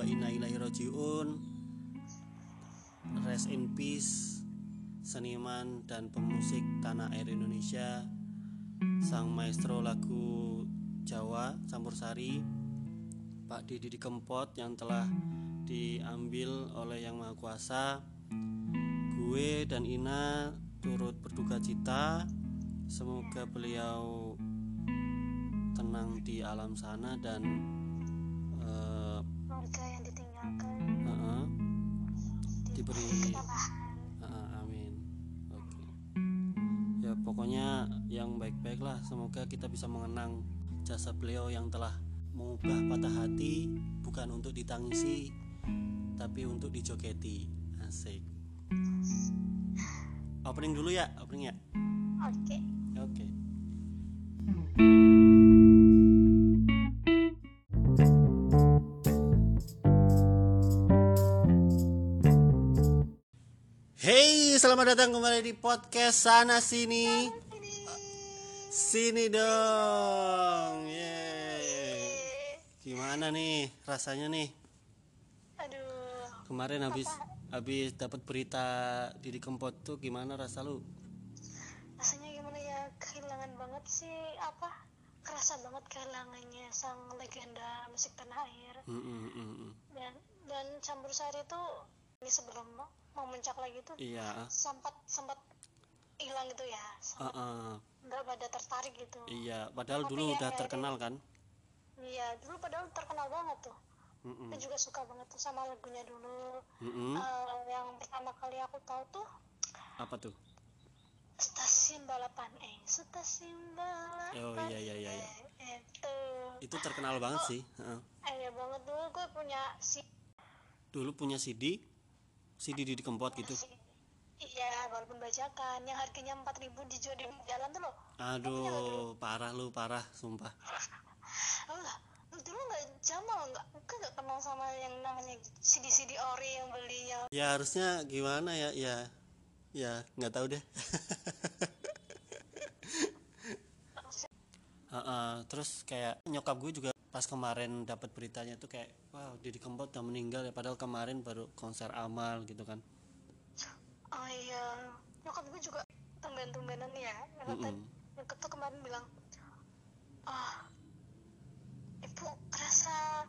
wa inna ilaihi rajiun. Rest in peace seniman dan pemusik tanah air Indonesia. Sang maestro lagu Jawa campur sari Pak Didi Kempot yang telah diambil oleh Yang Maha Kuasa. Gue dan Ina turut berduka cita. Semoga beliau tenang di alam sana dan diberi. Uh, amin. Oke. Ya pokoknya yang baik-baik lah. Semoga kita bisa mengenang jasa beliau yang telah mengubah patah hati bukan untuk ditangisi tapi untuk dijoketi asik. Opening dulu ya opening ya? Oke. Oke. Hey, selamat datang kembali di podcast sana sini. Sini dong. Yeay. Gimana nih rasanya nih? aduh Kemarin habis habis dapat berita Didi Kempot tuh gimana rasa lu? rasanya gimana ya kehilangan banget sih apa kerasa banget kehilangannya sang legenda musik tanah air Mm, mm, mm, mm. dan dan campur sari itu ini sebelum mau memuncak lagi tuh Iya. sempat sempat hilang gitu ya sempat ah, nggak pada tertarik gitu iya, padahal Tapi dulu ya, udah ya, terkenal kan? iya dulu padahal terkenal banget tuh Mm, mm. aku juga suka banget tuh sama lagunya dulu Mm, mm. Eh, yang pertama kali aku tahu tuh Apa tuh? stasiun balapan eh stasiun balapan Oh, iya, iya, iya, iya. Eh, itu Itu terkenal banget sih. Heeh. eh ya banget dulu gue punya si Dulu punya CD, CD Didi Kempot gitu. iya walaupun bajakan yang harganya 4000 dijual di jalan tuh loh Aduh, parah lu, parah, sumpah. Allah lu dulu nggak jamal nggak gue nggak kenal sama yang namanya CD CD ori yang belinya Ya harusnya gimana ya? Ya, ya nggak tahu deh. Heeh, terus kayak nyokap gue juga pas kemarin dapat beritanya tuh kayak wow Didi Kempot udah meninggal ya padahal kemarin baru konser amal gitu kan. Oh iya. Nyokap gue juga tumben-tumbenan ya. Mm-mm. yang kata kemarin bilang ah ibu kerasa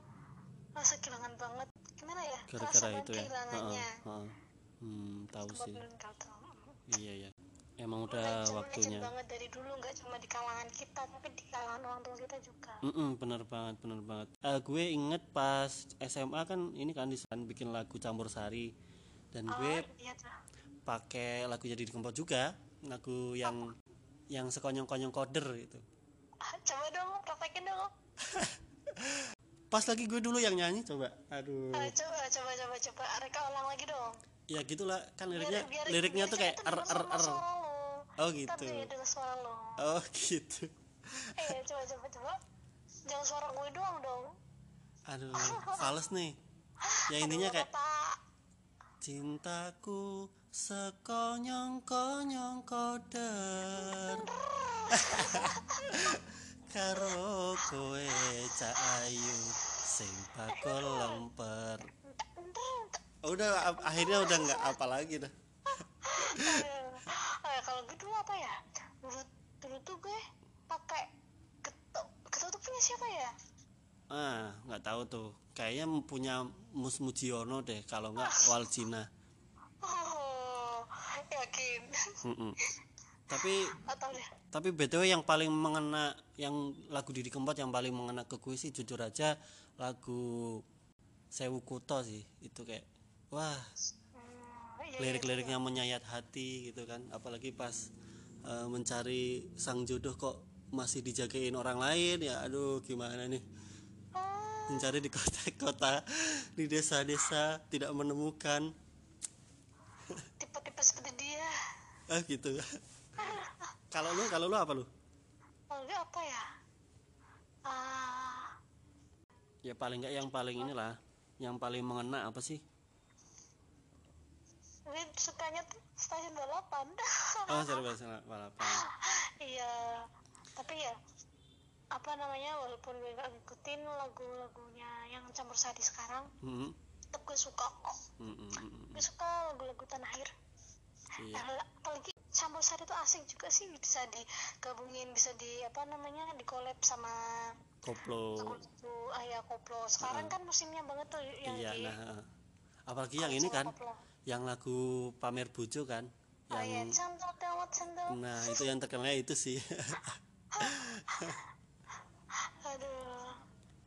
rasa kehilangan banget. Gimana ya? Gara-gara banget itu ya? kehilangannya. Heeh. hmm tahu sih. iya ya emang Udah legend- waktunya banget dari dulu nggak cuma di kalangan kita tapi di kalangan orang tua kita juga Mm-mm, bener banget, bener banget. Eh, gue inget pas SMA kan ini kan disan bikin lagu campur sari dan gue oh iya tuh pakai lagu jadi Kempot juga, lagu yang yang sekonyong-konyong koder itu. Ah, coba dong praktekin dong Pas lagi gue dulu yang nyanyi coba. Aduh. Ah, coba coba coba coba reka ulang lagi dong Ya gitulah kan liriknya Biar- biar- liriknya biar tuh kayak er er er. Oh gitu. dia denger suara lo. Oh gitu. eh coba coba coba. Jangan suara gue doang dong. Aduh, fals nih. Ya intinya kayak. Cintaku sekonyong-konyong koder Karo kowe cak ayu sing bakul lemper. Udah akhirnya udah nggak apa lagi dah kalau gue dulu apa ya? Dulu dulu tuh gue pakai ketuk ketuk tuh punya siapa ya? Ah nggak tahu tuh. Kayaknya punya Mus Mujiono deh kalau nggak Waljina oh yakin. Mm-mm. Tapi atau deh. tapi btw yang paling mengena yang lagu Didi Kempot yang paling mengena ke gue sih jujur aja lagu Sewu Kuto sih itu kayak wah lirik-liriknya menyayat hati gitu kan. Apalagi pas eh, mencari sang jodoh kok masih dijagain orang lain ya aduh gimana nih? Mencari di kota-kota di desa-desa tidak menemukan. Tipe-tipe seperti dia. Ah gitu. Kalau lu kalau lu apa lu? Kalau gue apa ya? Ah. Ya paling nggak yang paling inilah yang paling mengena apa sih gue sukanya tuh stasiun balapan. Oh seru balapan. Iya tapi ya apa namanya walaupun gue gak ngikutin lagu-lagunya yang campur sari sekarang hmm, tetap gue suka kok. Hmm, hmm, gue suka lagu-lagu tanah air. Iya. Nah, apalagi campur sari itu asik juga sih bisa digabungin bisa di apa namanya di collab sama koplo. lagu-lagu ayah koplo. Sekarang kan musimnya banget tuh yang iya di nah apalagi yang ini kan koplo. Yang lagu pamer bujo kan oh iya yang cantik nah itu yang terkenal itu sih. Aduh.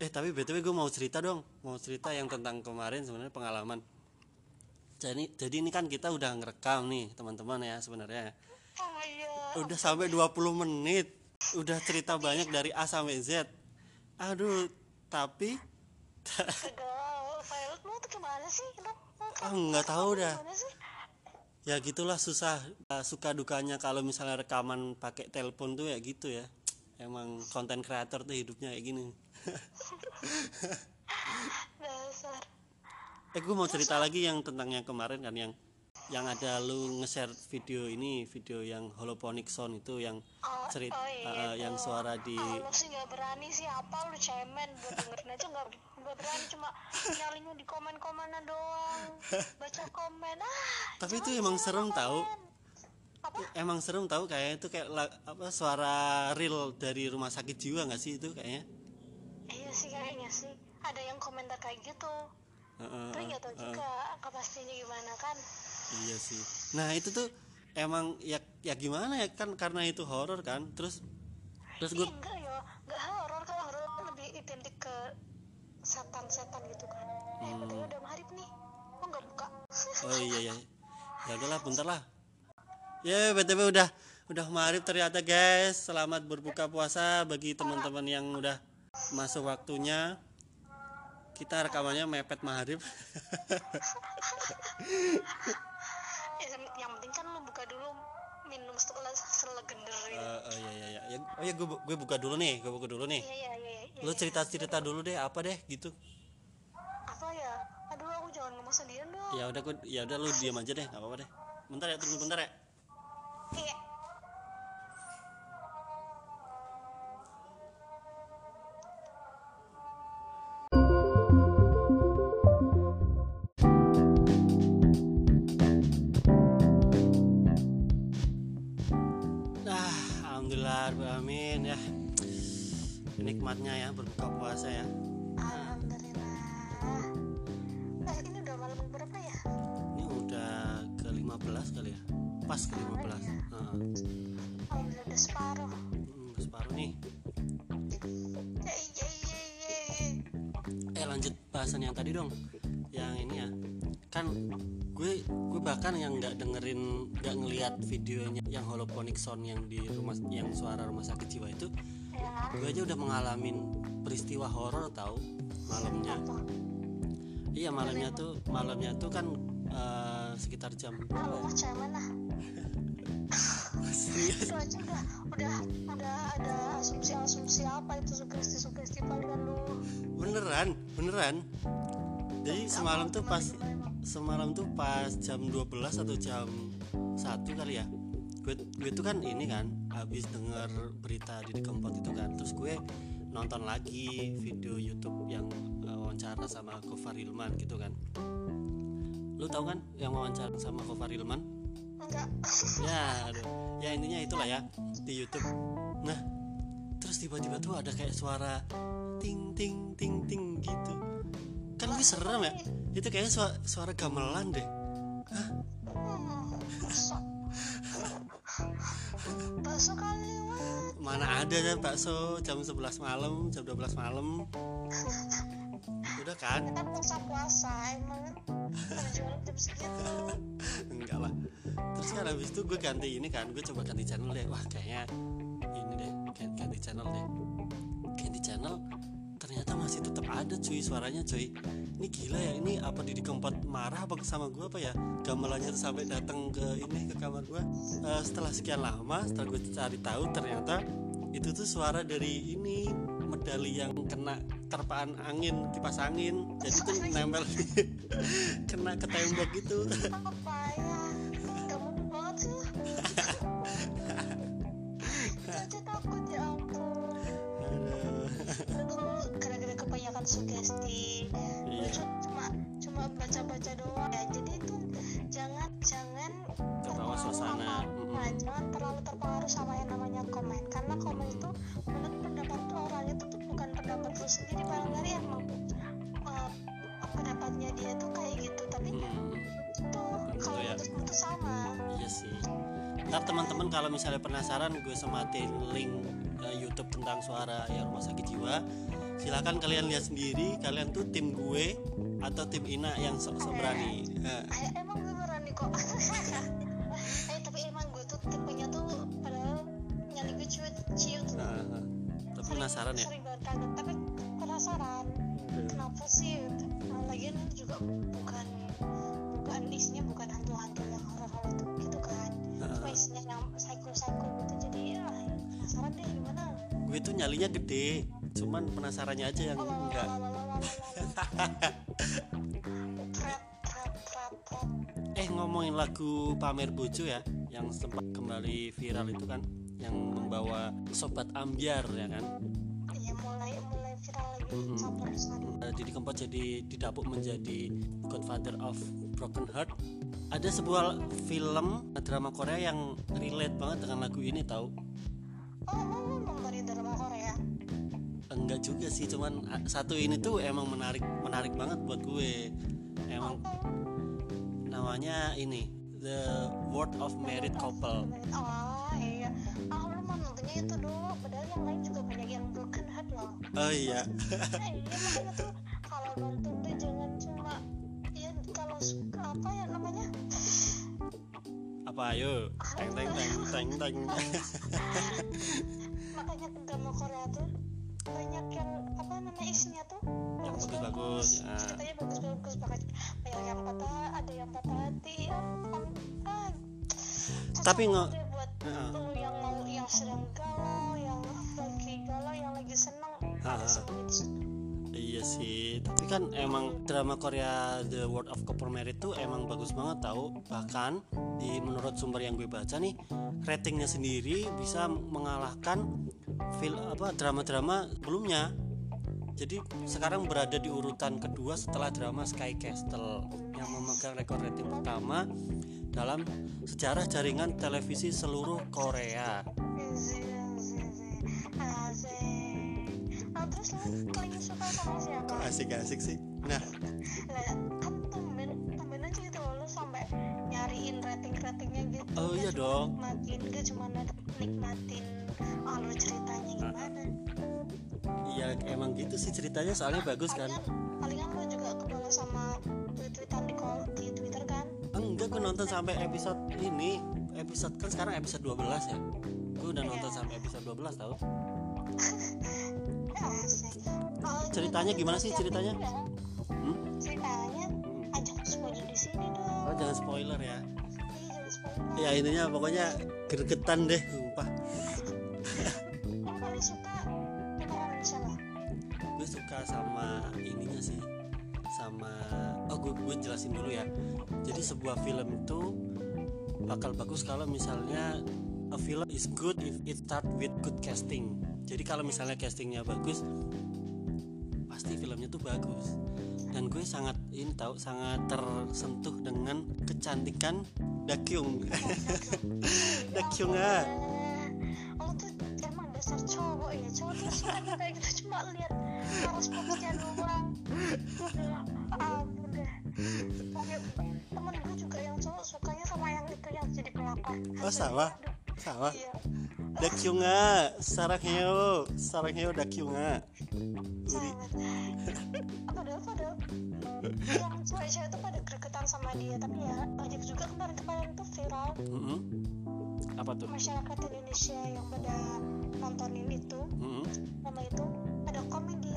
Eh tapi btw gue mau cerita dong mau cerita yang tentang kemarin sebenarnya pengalaman. Jadi jadi ini kan kita udah ngerekam nih teman-teman ya sebenarnya. Oh iya. Udah sampai 20 menit udah cerita banyak dari A sampai Z. Aduh tapi Lu tuh gimana sih? Lu, lu Ah, nggak tahu dah. Ya gitulah susah Uh, suka dukanya kalau misalnya rekaman pakai telepon tuh ya gitu ya emang konten kreator tuh hidupnya kayak gini Dasar. eh gue mau cerita lagi yang tentang yang kemarin kan yang yang ada lu nge-share video ini video yang holophonic sound itu yang Oh, cerit oh iya uh, yang suara di Ah, lu sih nggak berani sih apa lu cemen buat dengerin aja nggak berani cuma nyalinya di komen-komenan doang. Baca komen. Ah Tapi itu emang serem komen. tahu. apa? Emang serem tahu kayaknya itu kayak apa suara real dari rumah sakit jiwa nggak sih itu kayaknya? Iya sih kayaknya sih. Ada yang komentar kayak gitu. Heeh, tapi nggak tahu heeh. juga kepastiannya gimana kan. Iya sih. Nah itu tuh emang ya ya gimana ya kan karena itu horor kan. Terus terus gue Ih, enggak ya. Enggak horor kalau horor lebih identik ke setan-setan gitu kan. Eh Hmm. betul udah maghrib nih. Kok nggak buka? Oh iya iya. Ya udahlah bentar lah. Ya btw udah udah marip ternyata guys. Selamat berbuka puasa bagi teman-teman yang udah masuk waktunya. Kita rekamannya mepet maghrib. Ya, yang- penting kan lu buka dulu minum setelah selegender gitu. Eh, oh iya iya iya. Ya, oh iya gue gue buka dulu nih gue buka dulu nih. Iya iya iya lu cerita cerita dulu deh apa deh gitu. Apa ya? Aduh aku jangan ngomong sendirian dong. Ya udah gue ya udah lu diam aja deh nggak apa apa deh. Bentar ya tunggu bentar ya nikmatnya ya berbuka puasa ya. Alhamdulillah. Eh ini udah malam berapa ya? Ini udah ke 15 kali ya? Pas ke 15 Heeh. alhamdulillah udah separuh. Hmm, separuh nih. Ya eh lanjut bahasan yang tadi dong. Yang ini ya. Kan gue gue bahkan yang nggak dengerin nggak ngelihat videonya yang holophonic sound yang di rumah yang suara rumah sakit jiwa itu ya gue aja udah mengalami peristiwa horor tahu malamnya. Apa iya malamnya tuh malamnya tuh kan eh, sekitar jam cemen lah serius itu aja udah udah ada ada asumsi-asumsi apa itu sugesti-sugesti palingan lu beneran beneran. Jadi semalam tuh pas semalam tuh pas jam 12 atau jam 1 kali ya? Gue gue tuh kan ini kan habis denger berita di Kempot itu kan terus gue nonton lagi video YouTube yang eh, wawancara sama Gofar Hilman gitu kan. Lu tahu kan yang wawancara sama Gofar Hilman? Enggak. Ya aduh. ya intinya itulah ya di YouTube. Nah terus tiba-tiba tuh ada kayak suara ting ting ting ting gitu. Kan gue serem ya. Itu kayaknya suara, suara gamelan deh. Hmm, bakso kali mana ada ya bakso? Jam 11 malam jam 12 malam. Udah kan? Kan puasa puasa emang. Berjualan jam segitu. Enggak lah. Terus kan habis itu gue ganti ini kan gue coba ganti channel deh. Wah kayaknya ini deh ganti channel deh. Ganti channel ternyata masih tetap ada cuy suaranya cuy. Ini gila ya ini apa Didi Kempot marah apa sama gue apa ya? Gamelannya tuh sampai datang ke ini ke kamar gue Eh, setelah sekian lama setelah gue cari tahu ternyata itu tuh suara dari ini medali yang kena terpaan angin kipas angin. Jadi tuh nempel di kena ke tembok gitu pendapatnya dia tuh kayak gitu tapi Mm-mm. itu kalau ya. itu sama Iya sih. Ntar teman-teman kalau misalnya penasaran gue sematin link eh, YouTube tentang suara ya rumah sakit jiwa. Silakan kalian lihat sendiri. Kalian tuh tim gue atau tim Ina yang sok-sok berani. Eh, penasaran ya. sering banget kaget tapi penasaran kenapa sih nah, lagian juga bukan bukan isinya bukan hantu-hantu yang horor-horor gitu kan cuma isinya yang psycho-psycho gitu jadi ya penasaran deh gimana Gue tuh nyalinya gede. Cuman penasarannya aja yang enggak. Prat, prat. Eh ngomongin lagu Pamer Bojo ya, yang sempat kembali viral itu kan, yang membawa sobat ambiar ya kan. Iya mulai mulai viral lagi Eh, Didi Kempot jadi didapuk menjadi Godfather of Broken Heart. Ada sebuah film drama Korea yang relate banget dengan lagu ini tahu? oh emang ngomong dari drama Korea Enggak juga sih, cuman satu ini tuh emang menarik menarik banget buat gue. Emang namanya ini The World of Married Couple. oh ah lu mau nontonnya itu dulu padahal yang lain juga banyak yang broken heart loh Oh iya. Nah, iya makanya tuh kalau nonton tuh jangan cuma ya kalau suka apa ya namanya Apa ayo? Teng teng teng teng teng. makanya drama Korea tuh banyak yang apa namanya isinya tuh Yang bagus-bagus. ya. ceritanya bagus-bagus banget banyak yang patah ada yang patah hati ya, om- ah, Tapi nge- yang mau yang sedang galau yang lagi galau yang lagi ada semua di situ Iya sih, tapi kan emang drama Korea The World of Couple Married tuh emang bagus banget tahu. Bahkan di menurut sumber yang gue baca nih, ratingnya sendiri bisa mengalahkan film apa drama-drama sebelumnya. Jadi sekarang berada di urutan kedua setelah drama Sky Castle yang memegang rekor rating pertama dalam sejarah jaringan televisi seluruh Korea. Sama siapa? Asik-asik sih. Nah, kan gitu gitu. Oh, iya dong. Nikmatin, gak cuma nikmatin alur ceritanya gimana. iya emang gitu sih ceritanya soalnya bagus kan. Palingan, palingan lu juga kebawa sama gue nonton sampai episode ini. Episode kan sekarang episode 12 ya. Gue udah nonton sampai episode 12 tau. Ceritanya gimana sih ceritanya? Hmm? Ceritanya ajak spoiler di sini dong. Oh, jangan spoiler ya. Iya. Ya intinya pokoknya gregetan deh, sumpah. Yang paling suka pemeran siapa? Gue suka sama ininya sih. Sama oh gue gue jelasin dulu ya. Jadi sebuah film itu bakal bagus kalau misalnya a film is good if it start with good casting. Jadi kalau misalnya castingnya bagus, pasti filmnya tuh bagus. Dan gue sangat ini tahu sangat tersentuh dengan kecantikan Dakyung. Dakyung ah. Oh cowok ya cowok tuh suka kayak gitu cuma lihat harus fokusnya doang. Oh sama. Iya. Dakyunga, sarangheyo, sarangheyo Dakyunga. Uri. Padahal padahal yang cewek-cewek tuh pada gregetan sama dia tapi ya banyak juga kemarin-kemarin tuh viral Mm-mm. Apa tuh? masyarakat Indonesia yang pada nontonin itu Mm-mm. nama itu ada komen di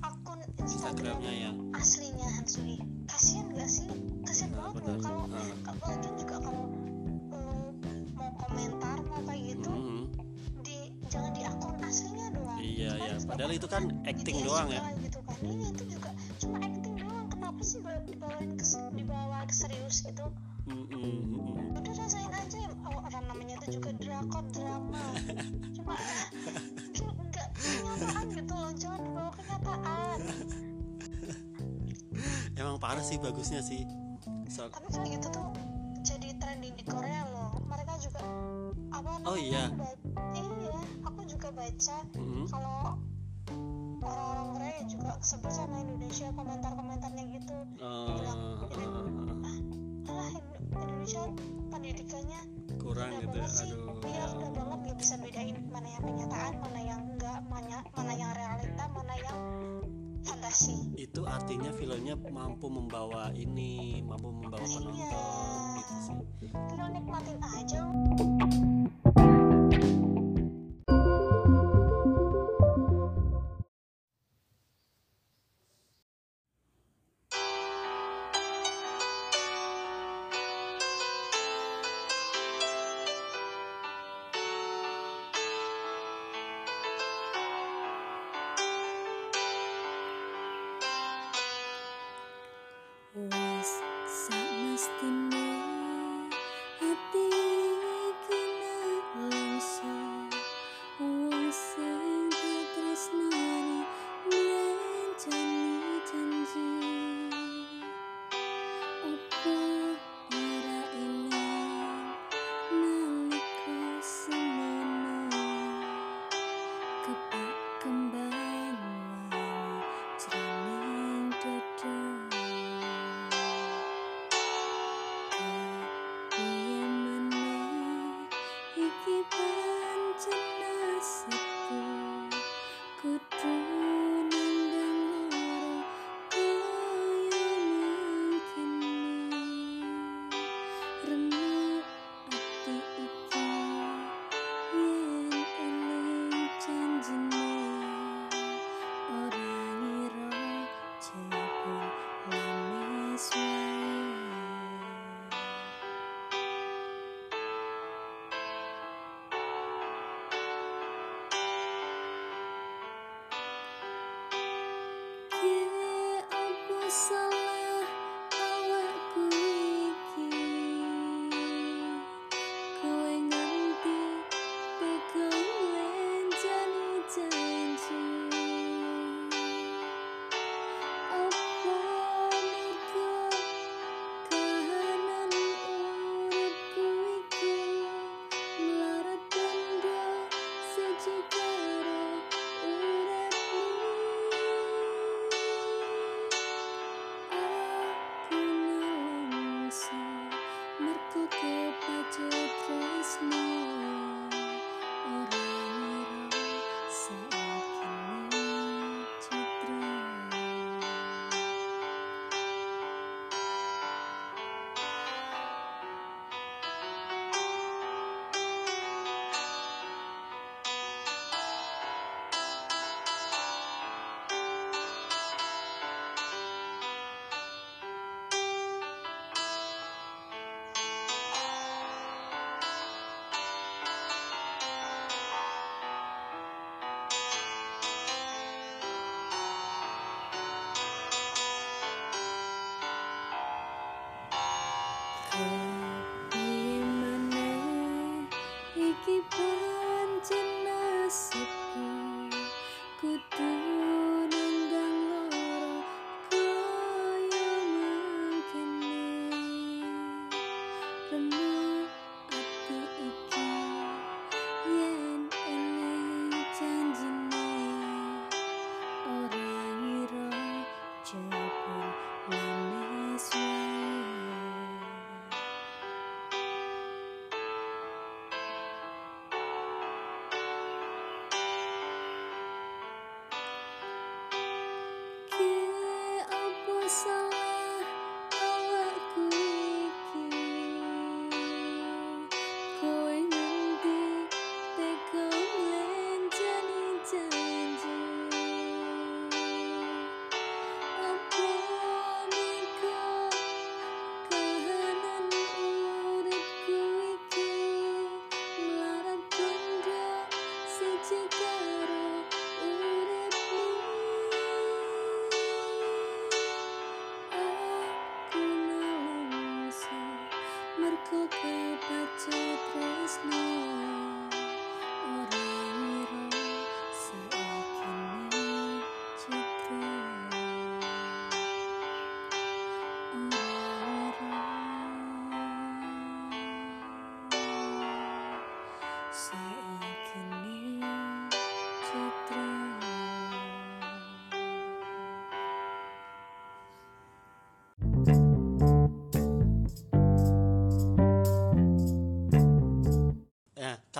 akun Instagram Instagramnya ya. aslinya Hansui kasian gak sih kasian Benar, banget loh kalau Ah. kalau juga kalau eh, komentar mau kayak gitu hmm. di jangan di akun aslinya doang. Iya kan iya. padahal itu kan acting doang ya. gitu kan. Ini, itu juga cuma acting doang. Kenapa sih dibawain ke dibawa ke serius gitu? Mm -mm. udah rasain aja oh, apa namanya itu juga drakor drama. Cuma enggak kenyataan gitu loh. Jangan dibawa kenyataan. Emang parah sih bagusnya sih. So tapi kayak gitu tuh jadi trending di Korea loh apa oh, namanya oh iya iya aku juga baca. Mm-hmm. kalau orang-orang Korea juga sebut sama Indonesia komentar-komentarnya gitu. Oh, uh, bilang uh, uh, uh. ah, Indonesia pendidikannya kurang gitu ya aduh. Iya udah banget gak bisa bedain mana yang kenyataan mana yang enggak mana mana yang realita mana yang fantasi. Itu artinya filmnya mampu membawa ini mampu membawa penonton iya. gitu sih. Tinggal nikmatin aja.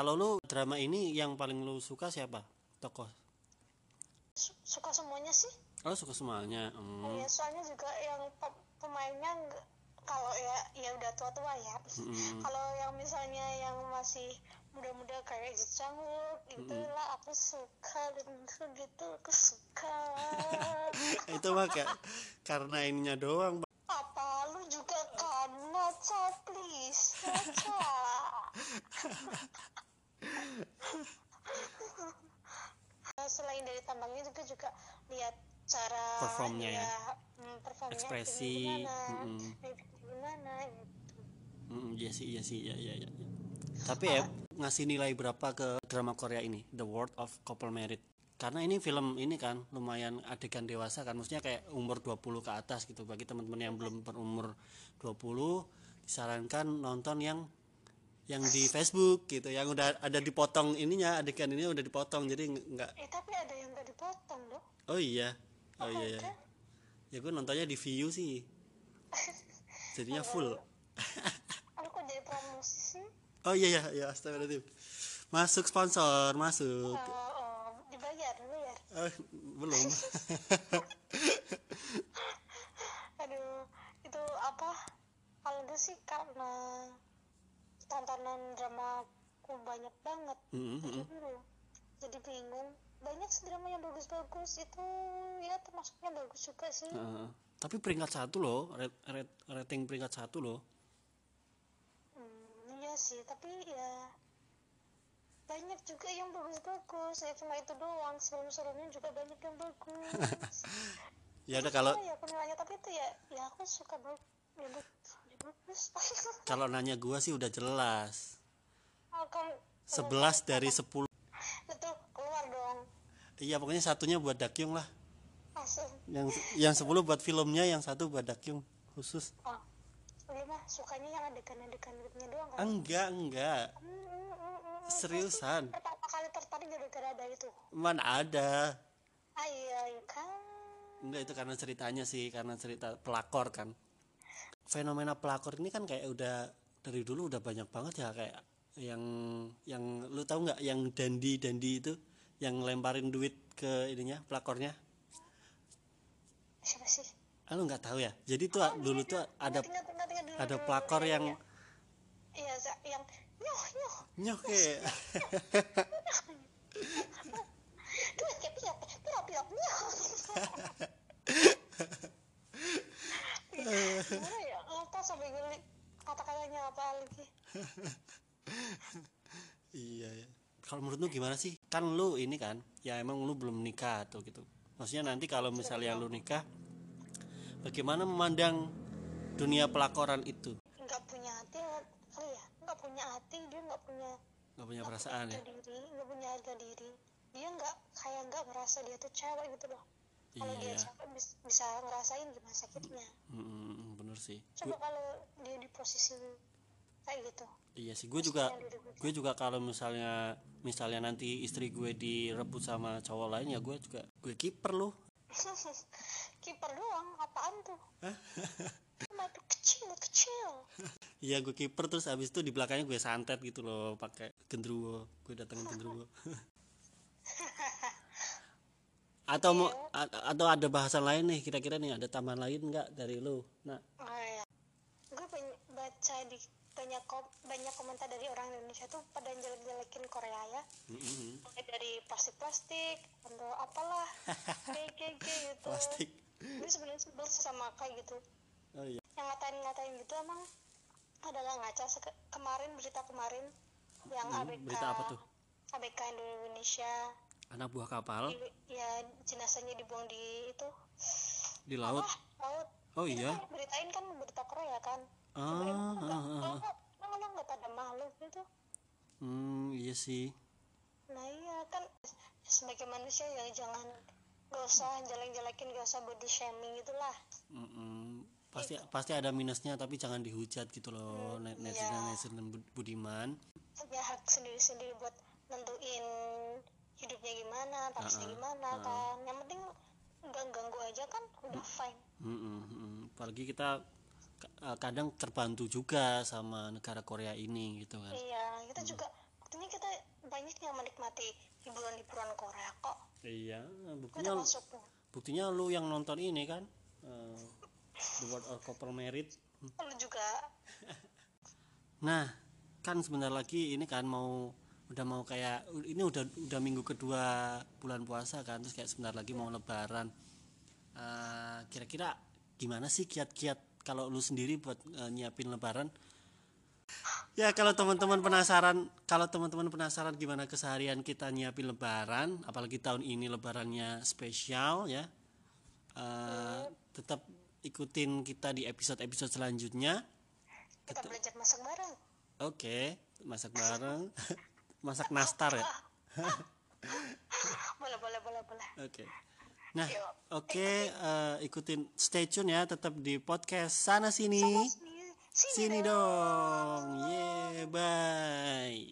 Kalau lu drama ini yang paling lu suka siapa? Tokoh? Su- suka semuanya sih. Oh suka semuanya. Hmm. ya soalnya juga yang pe- pemainnya kalau ya ya udah tua-tua ya. Mm-mm. kalau yang misalnya yang masih muda-muda kayak Ji Chang Wook itu lah aku suka dan itu gitu aku suka. Itu mah kayak karena ininya doang apa lu juga kan? Naca please selain dari tambangnya juga juga lihat cara Performnya ya. hmm, performnya Ekspresi, gimana mimiknya gimana gitu. Hmm, iya sih iya sih iya iya iya. Tapi ya ngasih nilai berapa ke drama Korea ini? The World of Couple Married. Karena ini film ini kan lumayan adegan dewasa kan. Maksudnya kayak umur 20 ke atas gitu. Bagi teman-teman yang belum berumur 20 disarankan nonton yang yang di Facebook gitu yang udah ada dipotong ininya adegan ini udah dipotong jadi nggak- nggak eh tapi ada yang gak dipotong loh oh iya. Oh iya, iya. ada. ya gue nontonnya di view sih. Jadinya full. Aku kok jadi promosi sih? Oh iya iya iya astagfirullahaladzim. Masuk sponsor masuk. Oh, oh, dibayar dibayar. Eh, belum. Aduh itu apa? Kalau gue sih karena tontonan drama aku banyak banget. Mm, mm, mm. Gitu. jadi bingung. Banyak sih drama yang bagus-bagus. Itu ya termasuknya bagus juga sih. Heeh. tapi peringkat satu loh rat- rat- rating peringkat satu loh. Hmm, iya sih tapi ya banyak juga yang bagus-bagus. Ya cuma itu doang. Sebelum-sebelumnya juga banyak yang bagus. Ya udah kalau ya penilaiannya tapi itu ya ya aku suka bagus kalau nanya gua sih udah jelas. Akan 11 dari 10 itu keluar dong. Iya pokoknya satunya buat Dakyung lah. Yang yang 10 buat filmnya yang satu buat Dakyung khusus. Oh lu mah sukanya yang adegan-adegan doang kan? Enggak enggak. Seriusan? Pertama kali tertarik gara-gara ada itu. Mana ada. Iya kan. Enggak itu karena ceritanya sih karena cerita pelakor kan fenomena pelakor ini kan kayak udah dari dulu udah banyak banget ya kayak yang yang lu tahu nggak yang dandi dandi itu yang lemparin duit ke ininya pelakornya siapa sih ah lu nggak tahu ya jadi tuh dulu tuh ada Ingat, ingat, ingat dulu, ada pelakor yang iya. iya yang nyoh nyoh nyoh kayak duit kayak piok piok piok nyoh gimana ya lupa sampai geli kata-katanya apa lagi iya ya kalau menurut lu gimana sih? Kan lu ini kan ya emang lu belum nikah atau gitu. Maksudnya nanti kalau misalnya lu nikah bagaimana memandang dunia pelakoran itu? Nggak punya hati kali ya nggak punya hati dia nggak punya nggak punya perasaan ya? harga diri nggak punya harga diri. Dia nggak kayak nggak merasa dia tuh cewek gitu loh. Kalau dia iya. cewek bis- bisa ngerasain gimana sakitnya. Mm, bener sih. Coba kalau dia di posisi kayak gitu. Iya sih gue juga gue. juga kalau misalnya misalnya nanti istri gue direbut sama cowok lain ya gue juga gue kiper lu kiper doang apaan tuh? Itu kecil kecil. Iya gue kiper terus abis itu di belakangnya gue santet gitu loh pakai gendruwo gue datengin gendruwo atau mau a- atau ada bahasan lain nih kira-kira nih ada tambahan lain nggak dari lu? Nah oh ya gue baca di banyak kom- banyak komentar dari orang Indonesia tuh pada jelek-jelekin Korea ya. Mulai dari plastik-plastik atau apalah kayak kayak gitu. Plastik. Gue sebenarnya sebel sama kayak gitu. Oh iya. Yang ngatain-ngatain gitu emang adalah ngaca kemarin berita kemarin yang Hmm, ABK berita apa tuh? ABK Indonesia. Anak buah kapal? Di- ya jenazahnya dibuang di itu. Di laut? Ah, laut. Oh Itu iya kan ah, ah, ah. nggak pada makhluk gitu hmm iya sih nah iya kan sebagai manusia ya jangan gak usah jelek-jelekin gak usah body shaming gitulah Mm-mm. pasti pasti ada minusnya tapi jangan dihujat gitu loh net netizen iya. netizen bud- budiman punya hak sendiri-sendiri buat nentuin hidupnya gimana taksnya Uh-uh, gimana uh-uh. kan yang penting ganggu aja kan udah fine Mm-mm, mm-mm. apalagi kita kadang terbantu juga sama negara Korea ini gitu kan. Iya kita juga buktinya kita banyak yang menikmati hiburan-hiburan Korea kok. Iya buktinya buktinya lu yang nonton ini kan eh, The World of Couple Merit. Lu juga. Nah kan sebentar lagi ini kan mau udah mau kayak ini udah udah minggu kedua bulan puasa kan terus kayak sebentar lagi mau lebaran. Eh, kira-kira gimana sih kiat-kiat kalau lu sendiri buat eh, nyiapin lebaran ya kalau teman-teman penasaran kalau teman-teman penasaran gimana keseharian kita nyiapin lebaran apalagi tahun ini lebarannya spesial ya eh, tetap ikutin kita di episode-episode selanjutnya kita belajar masak bareng Oke, masak bareng. masak nastar ya. boleh boleh boleh boleh Oke. Nah, oke eh, ikutin stay tune ya tetap di podcast sana sini. Sana sini Sini dong. Yeah, bye.